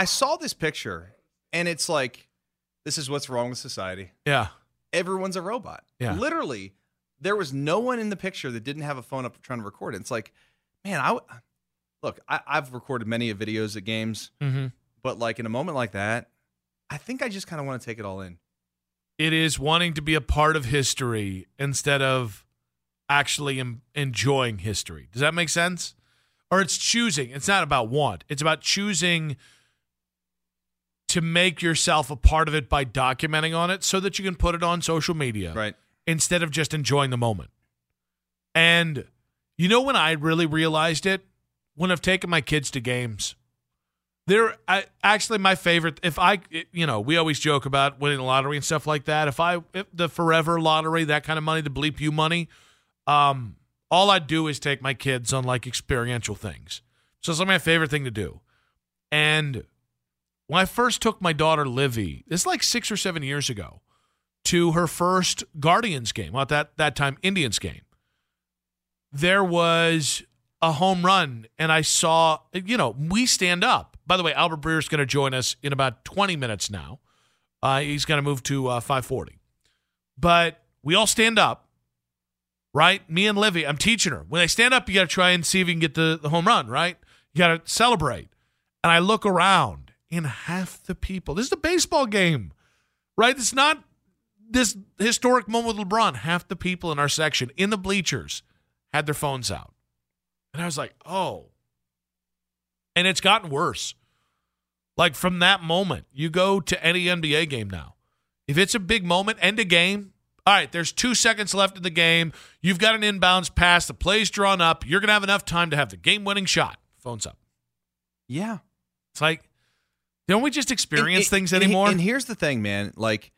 I saw this picture, and it's like, this is what's wrong with society. Yeah. Everyone's a robot. Yeah. Literally, there was no one in the picture that didn't have a phone up trying to record it. It's like, man, I w- look. I, I've recorded many of videos at games, Mm-hmm. but like in a moment like that, I think I just kind of want to take it all in. It is wanting to be a part of history instead of actually em- enjoying history. Does that make sense? Or it's choosing. It's not about want. It's about choosing to make yourself a part of it by documenting on it so that you can put it on social media. Right. instead of just enjoying the moment. And you know when I really realized it? When I've taken my kids to games. They're I, actually my favorite. If I, you know, we always joke about winning the lottery and stuff like that. If I, if the forever lottery, that kind of money, the bleep you money, um, all I'd do is take my kids on like experiential things. So it's like my favorite thing to do. And when I first took my daughter Livy, it's like six or seven years ago, to her first Guardians game, well, at that that time Indians game. There was a home run, and I saw, you know, we stand up. By the way, Albert Breer is going to join us in about 20 minutes now. Uh, he's going to move to uh, 540. But we all stand up, right? Me and Livy, I'm teaching her. When they stand up, you got to try and see if you can get the, the home run, right? You got to celebrate. And I look around, and half the people, this is a baseball game, right? It's not this historic moment with LeBron. Half the people in our section, in the bleachers, had their phones out. And I was like, oh. And it's gotten worse. Like from that moment, you go to any NBA game now. If it's a big moment, end a game. All right, there's two seconds left in the game. You've got an inbounds pass. The play's drawn up. You're going to have enough time to have the game winning shot. Phones up. Yeah. It's like, don't we just experience And- things and- anymore? And here's the thing, man. Like,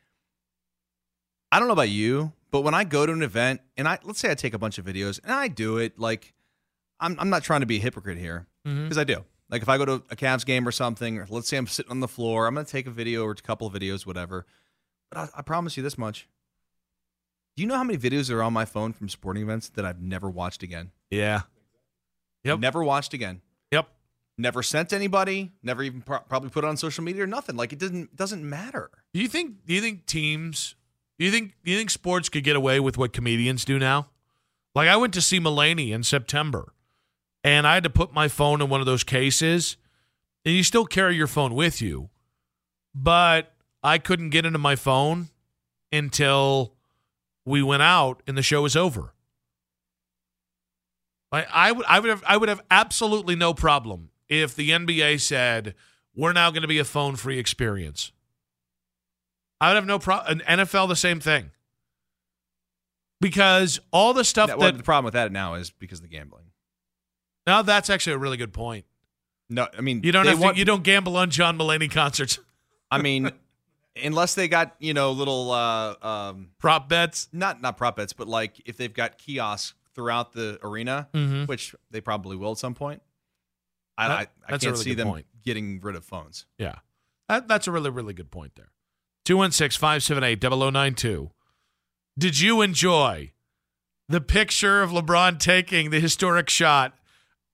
I don't know about you, but when I go to an event and I let's say I take a bunch of videos and I do it, like, I'm I'm not trying to be a hypocrite here Mhm. because I do. Like, if I go to a Cavs game or something, or let's say I'm sitting on the floor, I'm gonna take a video or a couple of videos, whatever. But I, I promise you this much. Do you know how many videos are on my phone from sporting events that I've never watched again? yeah. Yep. Never watched again. Yep. Never sent anybody. Never even pro- probably put it on social media or nothing. Like it doesn't doesn't matter. Do you think? Do you think teams? Do you think? Do you think sports could get away with what comedians do now? Like I went to see Mulaney in September, and I had to put my phone in one of those cases, and you still carry your phone with you, but I couldn't get into my phone until we went out and the show was over. Like I would, I would have, I would have absolutely no problem if the NBA said we're now going to be a phone-free experience. I would have no problem. An NFL, the same thing. Because all the stuff That- well, that the problem with that now is because of the gambling. now that's actually a really good point. No, I mean You don't have want, to, you don't gamble on John Mulaney concerts. I mean, unless they got you know little uh, um, Prop bets. not not prop bets, but like if they've got kiosks throughout the arena, Mhm. which they probably will at some point. I That- I, I can't really see them point. getting rid of phones. Yeah. That, that's a really, really good point there. 216 578 0092. Did you enjoy the picture of LeBron taking the historic shot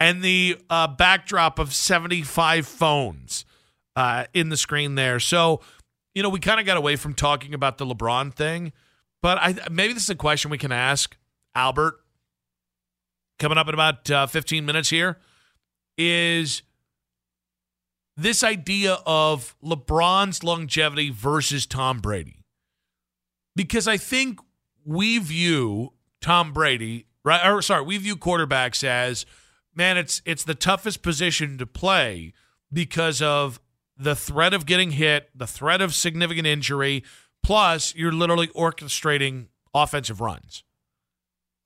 and the uh, backdrop of 75 phones uh, in the screen there? So, you know, we kind of got away from talking about the LeBron thing, but I maybe this is a question we can ask Albert coming up in about uh, 15 minutes here is this idea of LeBron's longevity versus Tom Brady. Because I think we view Tom Brady, right or sorry, we view quarterbacks as man, it's it's the toughest position to play because of the threat of getting hit, the threat of significant injury, plus you're literally orchestrating offensive runs.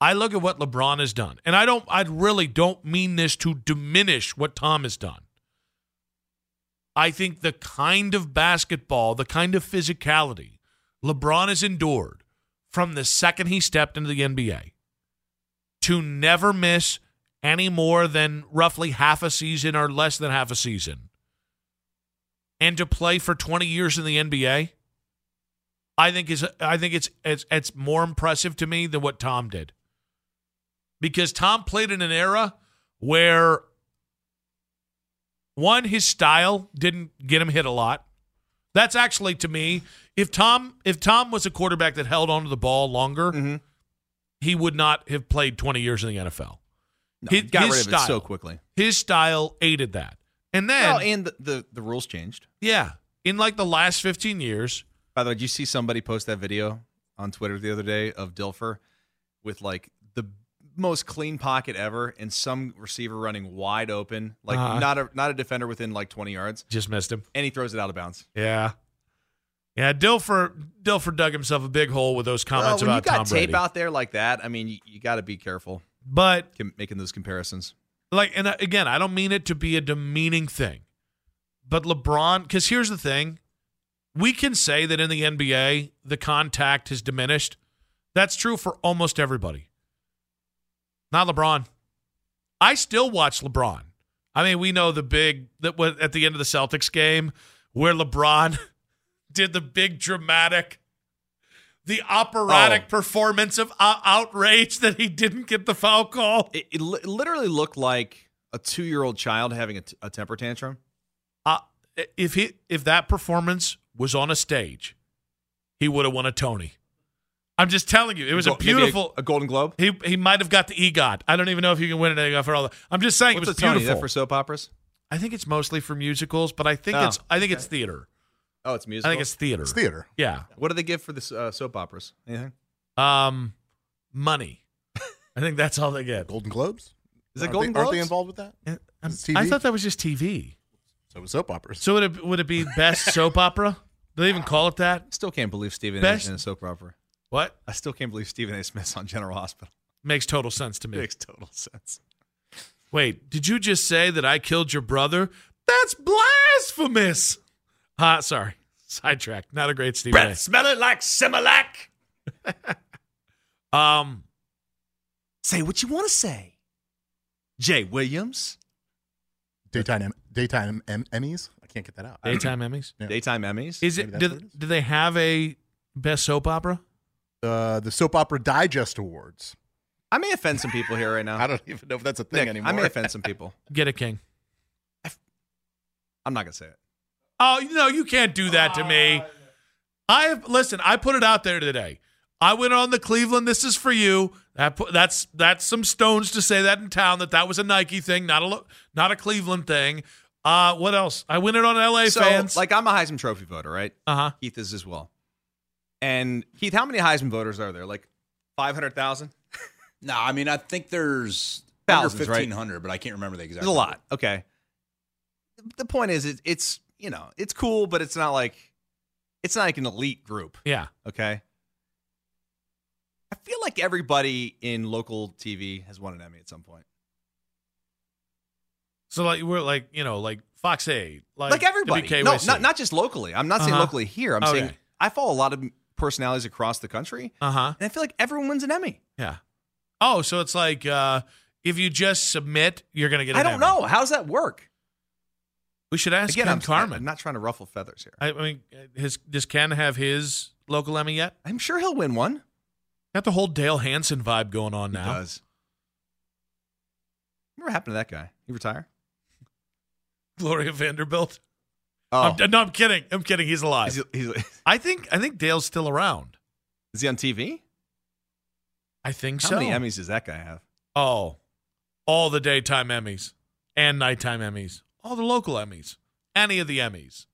I look at what LeBron has done, and I don't I really don't mean this to diminish what Tom has done. I think the kind of basketball, the kind of physicality LeBron has endured from the second he stepped into the NBA to never miss any more than roughly half a season or less than half a season and to play for 20 years in the NBA I think is I think it's it's it's more impressive to me than what Tom did. Because Tom played in an era where One, his style didn't get him hit a lot. That's actually to me, if Tom if Tom was a quarterback that held onto the ball longer, Mhm. he would not have played 20 years in the NFL. No, His- got his rid of it so quickly. His style aided that. And then Well, and the, the, the rules changed. yeah, in like the last 15 years, By the way, did you see somebody post that video on Twitter the other day of Dilfer with like most clean pocket ever and some receiver running wide open, like Uh-huh. not a not a defender within like 20 yards, just missed him. and he throws it out of bounds. Yeah. Yeah, Dilfer Dilfer dug himself a big hole with those comments Well, when about you got Tom tape Brady. out there like that, I mean, you, you got to be careful But com- making those comparisons. like and uh, again i don't mean it to be a demeaning thing but lebron because here's the thing we can say that in the nba the contact has diminished that's true for almost everybody not lebron i still watch lebron i mean we know the big that was at the end of the celtics game where lebron did the big dramatic the operatic Oh. performance of uh, outrage that he didn't get the foul call It, it li- literally looked like a two year old child having a, t- a temper tantrum. uh, if he if that performance was on a stage, he would have won a Tony. I'm just telling you, it was a Go- maybe beautiful. a, Golden Globe. he he might have got the EGOT. I don't even know if you can win an EGOT for all that. I'm just saying What's it was a Tony? Is beautiful. that for soap operas? I think it's mostly for musicals, but I think Oh, it's I think it's theater. Oh, it's musical. I think it's theater. It's theater. Yeah. What do they give for the uh, soap operas? Anything? Um, money. I think that's all they get. Golden Globes. Is it Aren't Golden they, Aren't they involved with that? Um, I thought that was just TV. So was soap operas. So would it would it be best soap opera? Do they even call it that? Still can't believe Stephen Best- A. in a soap opera. What I still can't believe Stephen A. Smith's on General Hospital. makes total sense to me? Makes total sense. Wait, did you just say that I killed your brother? That's blasphemous. Uh, sorry. Sidetrack. Not a great Steve. A. smell it like Similac. Um, Say what you want to say. Jay Williams, Daytime em- daytime em- Emmys. I can't get that out. daytime Emmys. Yeah. daytime Emmys. Is it? that's Do, it is. do they have a best soap opera? Uh, the Soap Opera Digest Awards. I may offend some people here right now. I don't even know if that's a thing Nick, anymore. I may offend some people. Get it, King. I'm not gonna say it. Oh no, you can't do that to me. I have listen. I put it out there today. I went on the Cleveland. This is for you. That put, that's that's some stones to say that in town that that was a Nike thing, not a not a Cleveland thing. Uh, what else? I win it on LA so, fans. like, I'm a Heisman Trophy voter, right? uh huh. Keith is as well. And Keith, how many Heisman voters are there? Like five hundred thousand. No, I mean I think there's Thousands, under right? fifteen hundred, but I can't remember the exact. There's a number. lot. Okay. The point is, it, it's you know, it's cool, but it's not like it's not like an elite group. Yeah. Okay. I feel like everybody in local TV has won an Emmy at some point. So like we're like you know like Fox Eight, like, Like, everybody. WKYC. No, not not just locally. I'm not saying Uh-huh. locally here. I'm Okay. saying I follow a lot of personalities across the country, Uh huh. and I feel like everyone wins an Emmy. Yeah. Oh, so it's like uh, if you just submit, you're gonna get. An I don't Emmy. know how does that work. We should ask Again, Ken I'm, Carman. I'm not trying to ruffle feathers here. I, I mean, his does Ken have his local Emmy yet? I'm sure he'll win one. Got the whole Dale Hansen vibe going on He now. does. What happened to that guy? He retire? Gloria Vanderbilt. Oh, I'm, no, I'm kidding. I'm kidding. He's alive. He's- he's- I think. I think Dale's still around. is he on TV? I think How so. How many Emmys does that guy have? Oh, all the daytime Emmys and nighttime Emmys, all the local Emmys, any of the Emmys.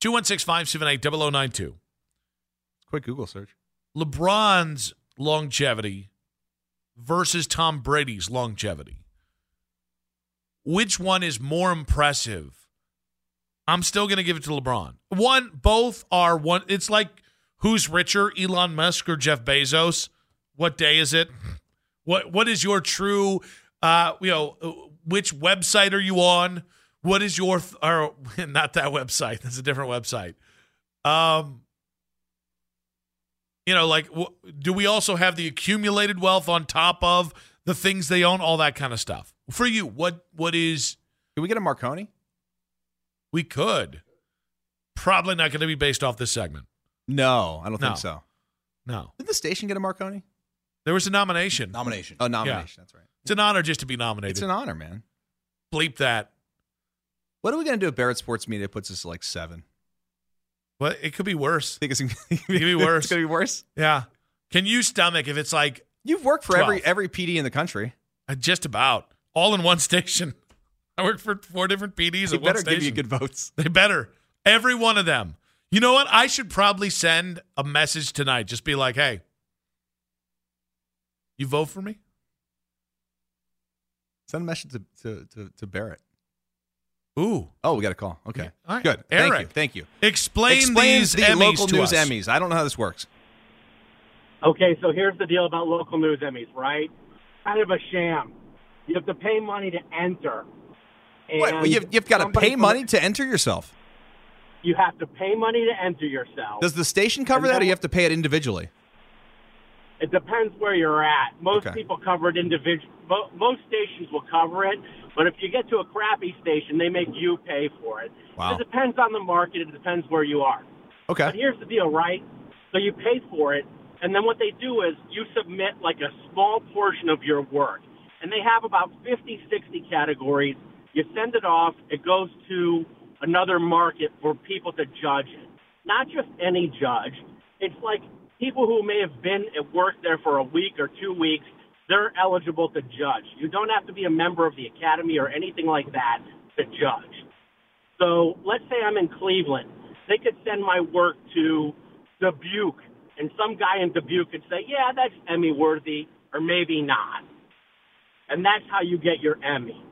Two one six five seven eight double zero nine two. Quick Google search. LeBron's longevity versus Tom Brady's longevity. Which one is more impressive? I'm still going to give it to LeBron. One, both are one. It's like who's richer, Elon Musk or Jeff Bezos? What day is it? What What is your true? Uh, you know, uh, which website are you on? What is your? Th- or not that website. That's a different website. Um, you know, like, w- do we also have the accumulated wealth on top of the things they own, all that kind of stuff? For you, what what is Can we get a Marconi? We could probably not going to be based off this segment. No, I don't No. think so. No, Did the station get a Marconi? there was a nomination. Nomination. Oh, nomination. That's right. It's an honor just to be nominated. It's an honor, man. Bleep that. What are we gonna do if Barrett Sports Media puts us at like seven? Well, it could be worse. I think it's gonna Could be worse. It's gonna be worse. Yeah. Can you stomach if it's like You've worked for every 12. every PD in the country. uh, just about all in one station? I work for four different PDs They at one better give you good votes. They better. Every one of them. You know what? I should probably send a message tonight. Just be like, hey, you vote for me? Send a message to to, to, to Barrett. Ooh. Oh, we got a call. Okay, All right. good. Thank you. Thank you. Explain, Explain these the Emmys local to news us. Emmys. I don't know how this works. Okay, so here's the deal about local news Emmys, right? Kind of a sham. You have to pay money to enter. What? Well, you've, you've got to pay money to enter yourself. You have to pay money to enter yourself. Does the station cover that, or you have to pay it individually? It depends where you're at. Most Okay. people cover it individually. Mo- most stations will cover it, but if you get to a crappy station, they make you pay for it. Wow. It depends on the market. It depends where you are. But Okay. here's the deal, right? So you pay for it, and then what they do is you submit like a small portion of your work. And they have about 50, 60 categories. You send it off, it goes to another market for people to judge it. Not just any judge. It's like people who may have been at work there for a week or two weeks, they're eligible to judge. You don't have to be a member of the academy or anything like that to judge. So let's say I'm in Cleveland. They could send my work to Dubuque, and some guy in Dubuque could say, yeah, that's Emmy worthy, or maybe not. And that's how you get your Emmy.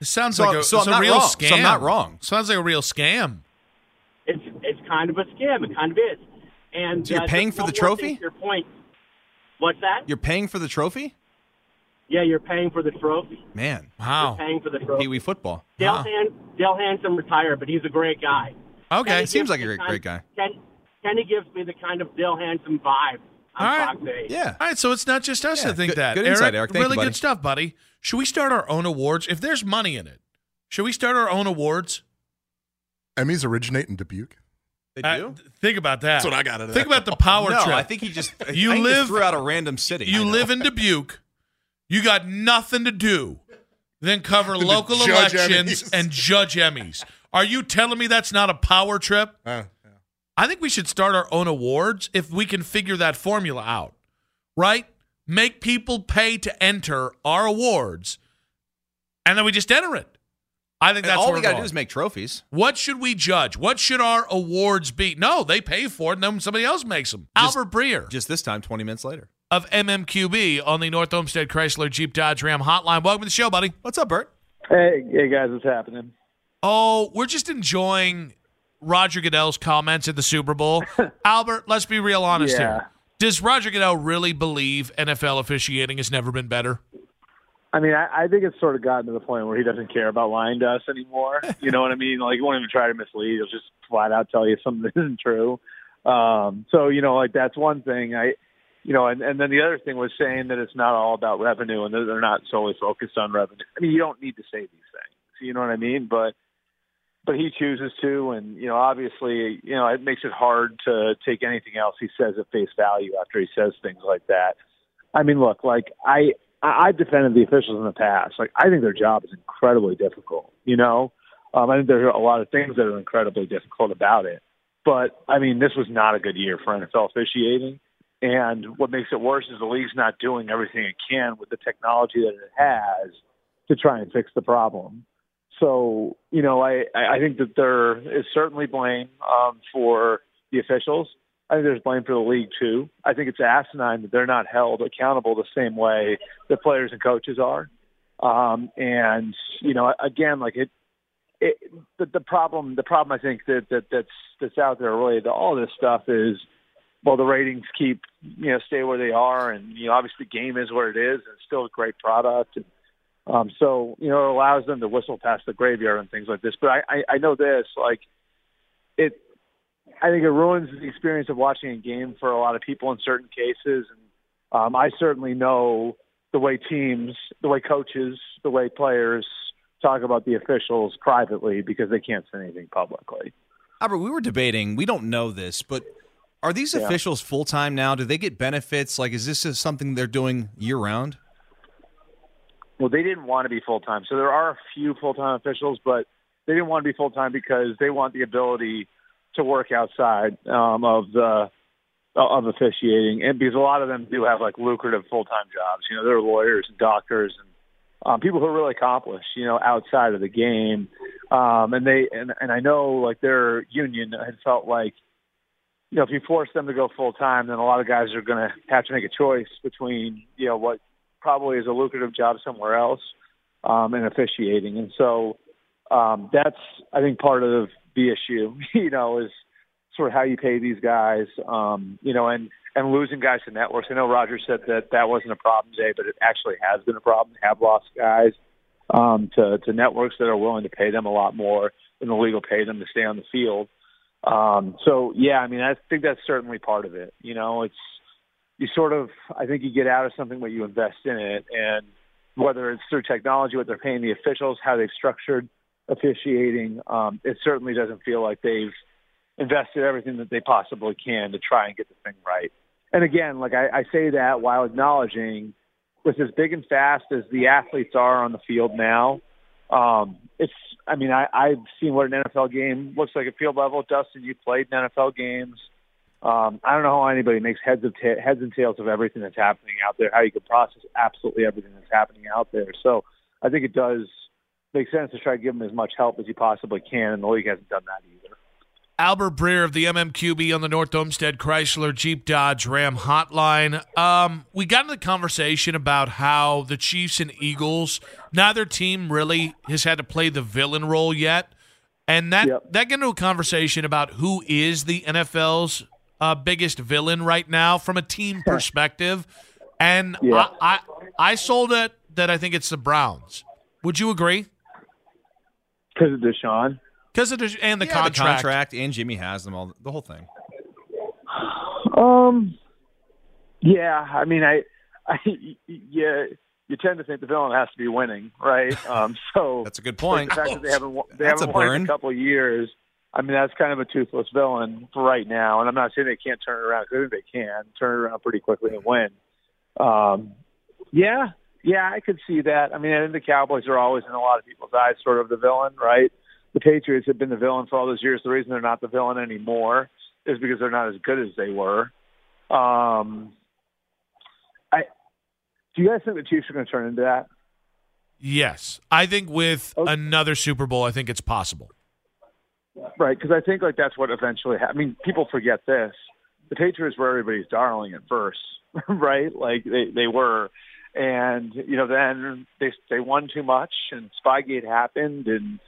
It sounds So- like a, so it's I'm a real wrong. scam. So I'm not wrong. Sounds like a real scam. It's it's kind of a scam. It kind of is. And So you're uh, paying for the trophy? Your point. What's that? You're paying for the trophy? yeah, you're paying for the trophy. Man, Wow. You're paying for the trophy. Pee Wee football. Dale, Wow. Han- Dale Hansen retired, but he's a great guy. Okay. Kenny seems like a great- kind- great guy. Ken, Kenny gives me the kind of Dale Hansen vibe All right. Yeah. All right, so it's not just us Yeah, that think good- that. good insight, Eric. Thank you, really buddy. good stuff, buddy. Should we start our own awards? If there's money in it, should we start our own awards? Emmys originate in Dubuque. They Uh, do? think about that. That's what I got out of Think that. about the power no, trip. I think he just You think just live- threw out a random city. you live in Dubuque. You got nothing to do than cover Than local elections Emmys. and judge Emmys. Are you telling me that's not a power trip? Uh, yeah. I think we should start our own awards if we can figure that formula out, right? Make people pay to enter our awards, and then we just enter it. I think And that's all we got to do is make trophies. What should we judge? What should our awards be? No, they pay for it, and then somebody else makes them. Just- Albert Breer Just this time, 20 minutes later. of MMQB on the North Olmsted Chrysler Jeep Dodge Ram hotline. Welcome to the show, buddy. What's up, Bert? Hey, hey guys, what's happening? Oh, we're just enjoying Roger Goodell's comments at the Super Bowl. Albert, let's be real honest Yeah. here. Does Roger Goodell really believe NFL officiating has never been better? I mean, I, I think it's sort of gotten to the point where he doesn't care about lying to us anymore. You know what I mean? Like, he won't even try to mislead. He'll just flat out tell you something that isn't true. Um, so, you know, like that's one thing. I, you know, and, and then the other thing was saying that it's not all about revenue and that they're not solely focused on revenue. I mean, you don't need to say these things. You know what I mean? But, but he chooses to, and you know, obviously, you know, it makes it hard to take anything else he says at face value after he says things like that. I mean, look, like I, I've defended the officials in the past. Like I think their job is incredibly difficult. You know, um, I think there are a lot of things that are incredibly difficult about it. But I mean, this was not a good year for NFL officiating. And what makes it worse is the league's not doing everything it can with the technology that it has to try and fix the problem. So, you know, I, I think that there is certainly blame um, for the officials. I think there's blame for the league too. I think it's asinine that they're not held accountable the same way that players and coaches are. Um, and you know, again, like it, it the, the problem, the problem I think that, that that's that's out there related to all this stuff is, well, the ratings keep you know stay where they are, and you know, obviously the game is where it is, and it's still a great product, and um, so you know, it allows them to whistle past the graveyard and things like this. But I, I, I know this, like it I think it ruins the experience of watching a game for a lot of people in certain cases. And um, I certainly know the way teams, the way coaches, the way players talk about the officials privately because they can't say anything publicly. Albert, we were debating. We don't know this, but are these Yeah. officials full time now? Do they get benefits? Like, is this just something they're doing year round? Well, they didn't want to be full time, so there are a few full time officials, but they didn't want to be full time because they want the ability to work outside um, of the of officiating, and because a lot of them do have like lucrative full time jobs. You know, they're lawyers and doctors and um, people who are really accomplished. You know, outside of the game, um, and they and and I know like their union had felt like you know, if you force them to go full time, then a lot of guys are going to have to make a choice between, you know, what probably is a lucrative job somewhere else um, and officiating. And so um, that's, I think, part of the issue, you know, is sort of how you pay these guys, um, you know, and, and losing guys to networks. I know Roger said that that wasn't a problem today, but it actually has been a problem. They have lost guys um, to, to networks that are willing to pay them a lot more than the league will pay them to stay on the field. Um, so yeah, I mean, I think that's certainly part of it. You know, it's you sort of I think you get out of something when you invest in it, and whether it's through technology, what they're paying the officials, how they've structured officiating, um, it certainly doesn't feel like they've invested everything that they possibly can to try and get the thing right. And again, like I, I say that while acknowledging, with as big and fast as the athletes are on the field now, um, it's, I mean, I, I've seen what an NFL game looks like at field level. Dustin, you played in NFL games. Um, I don't know how anybody makes heads of ta- heads and tails of everything that's happening out there. How you can process absolutely everything that's happening out there. So I think it does make sense to try to give them as much help as you possibly can, and the league hasn't done that either. Albert Breer of the MMQB on the North Olmsted Chrysler Jeep Dodge Ram hotline. Um, we got into the conversation about how the Chiefs and Eagles, neither team really has had to play the villain role yet. And that, Yep. that got into a conversation about who is the NFL's uh, biggest villain right now from a team perspective. And Yeah. I, I, I sold it that I think it's the Browns. Would you agree? Because of Deshaun. Because of the, and the Yeah, contract. the contract, and Jimmy has them all, the whole thing. Um, yeah, I mean, I, I, yeah, you tend to think the villain has to be winning, right? Um, so That's a good point. the fact that they haven't, won- they That's haven't a won in a couple of years. I mean, that's kind of a toothless villain for right now. And I'm not saying they can't turn it around. 'cause I think they can turn it around pretty quickly and win. Um, yeah, yeah, I could see that. I mean, I think the Cowboys are always in a lot of people's eyes sort of the villain, right? The Patriots have been the villain for all those years. The reason they're not the villain anymore is because they're not as good as they were. Um, I do you guys think the Chiefs are going to turn into that? Yes. I think with Okay. another Super Bowl, I think it's possible. Right, because I think like that's what eventually. Ha- I mean, people forget this. The Patriots were everybody's darling at first, right? Like they they were, and you know then they they won too much, and Spygate happened, and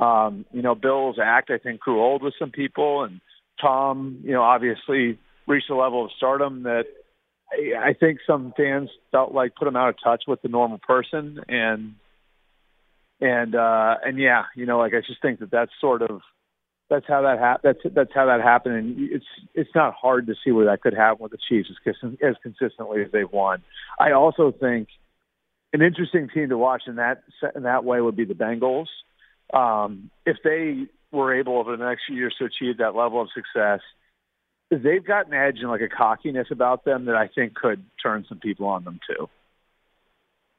um, you know Bill's act I think grew old with some people, and Tom, you know, obviously reached a level of stardom that I, I think some fans felt like put him out of touch with the normal person, and and uh, and yeah, you know, like I just think that that's sort of that's how that hap- that's that's how that happened, and it's it's not hard to see where that could happen with the Chiefs as, as consistently as they've won. I also think an interesting team to watch in that in that way would be the Bengals. Um, if they were able over the next few years to achieve that level of success, they've got an edge and like a cockiness about them that I think could turn some people on them too.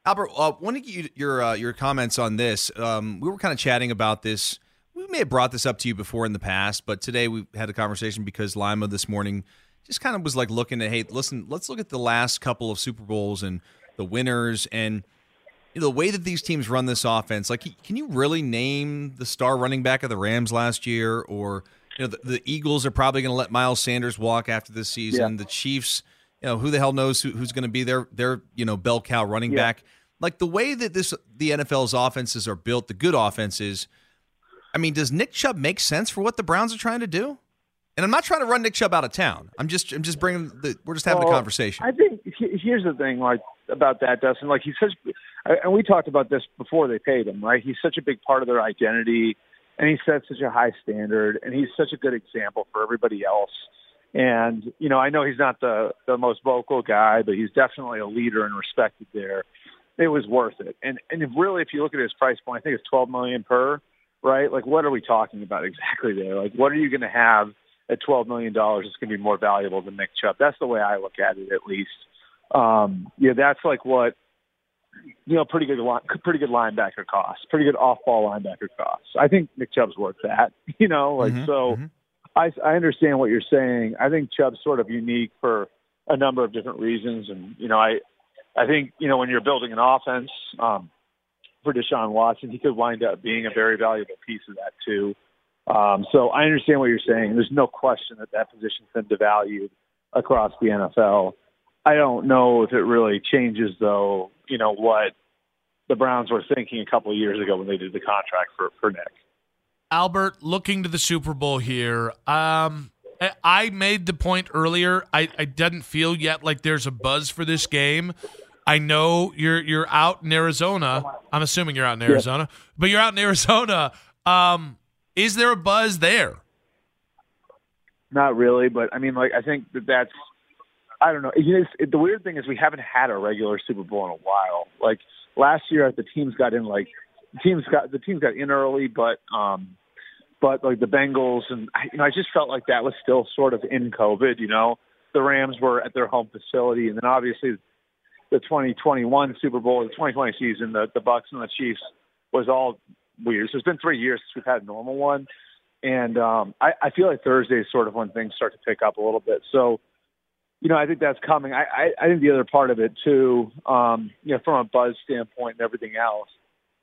Albert, uh, want to get you, your uh, your comments on this. Um, we were kind of chatting about this. We may have brought this up to you before in the past, but today we had a conversation because Lima this morning just kind of was like looking at, hey, listen, let's look at the last couple of Super Bowls and the winners and you know, the way that these teams run this offense. Like, can you really name the star running back of the Rams last year? Or you know, the, the Eagles are probably going to let Miles Sanders walk after this season. Yeah. The Chiefs, you know, who the hell knows who, who's going to be their their you know bell cow running Yeah. back. Like the way that this the NFL's offenses are built, the good offenses. I mean, does Nick Chubb make sense for what the Browns are trying to do? And I'm not trying to run Nick Chubb out of town. I'm just I'm just bringing the we're just having a conversation. I think here's the thing, like about that, Dustin. Like he's such, and we talked about this before they paid him, right? He's such a big part of their identity, and he sets such a high standard, and he's such a good example for everybody else. And you know, I know he's not the the most vocal guy, but he's definitely a leader and respected there. It was worth it, and and if really, if you look at his price point, I think it's twelve million per, right? Like, what are we talking about exactly there? Like, what are you going to have? at twelve million dollars it's going to be more valuable than Nick Chubb. That's the way I look at it, at least. Um, yeah, that's like what you know, pretty good, line, pretty good linebacker costs, pretty good off-ball linebacker costs. I think Nick Chubb's worth that. You know, like Mhm, so. mhm. I, I understand what you're saying. I think Chubb's sort of unique for a number of different reasons, and you know, I, I think you know when you're building an offense um, for Deshaun Watson, he could wind up being a very valuable piece of that too. Um, so I understand what you're saying. There's no question that that position's been devalued across the NFL. I don't know if it really changes though. You know what the Browns were thinking a couple of years ago when they did the contract for for Nick. Albert, looking to the Super Bowl here. Um, I- made the point earlier. I, I didn't feel yet like there's a buzz for this game. I know you're you're out in Arizona. I'm assuming you're out in Arizona, but you're out in Arizona. Um, is there a buzz there? Not really, but I mean, like I think that that's I don't know. You know, it, the weird thing is we haven't had a regular Super Bowl in a while. Like last year, the teams got in like the teams got the teams got in early, but um, but like the Bengals and you know, I just felt like that was still sort of in COVID. You know, the Rams were at their home facility, and then obviously the 2021 Super Bowl, the 2020 season, the the Bucs and the Chiefs was all weird. So it's been three years since we've had a normal one. And um, I, I feel like Thursday is sort of when things start to pick up a little bit. So, you know, I think that's coming. I, I, I think the other part of it too, um, you know, from a buzz standpoint and everything else,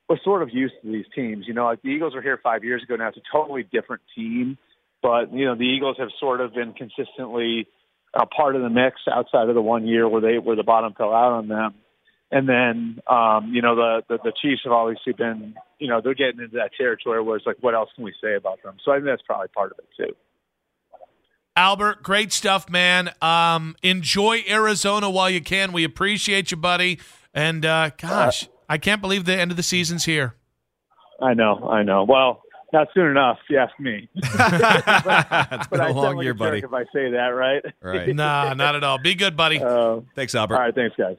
we're sort of used to these teams. You know, like the Eagles were here five years ago. Now it's a totally different team, but you know, the Eagles have sort of been consistently a part of the mix outside of the one year where they where the bottom fell out on them. And then, um, you know, the, the the Chiefs have obviously been, you know, they're getting into that territory where it's like, what else can we say about them? So I think that's probably part of it too. Albert, great stuff, man. Um, enjoy Arizona while you can. We appreciate you, buddy. And uh, gosh, I can't believe the end of the season's here. I know, I know. Well, not soon enough, if you ask me. it's been I a sound long like year, a buddy. if I say that, right? Right. Nah, not at all. Be good, buddy. Uh, Thanks, Albert. all right, thanks, guys.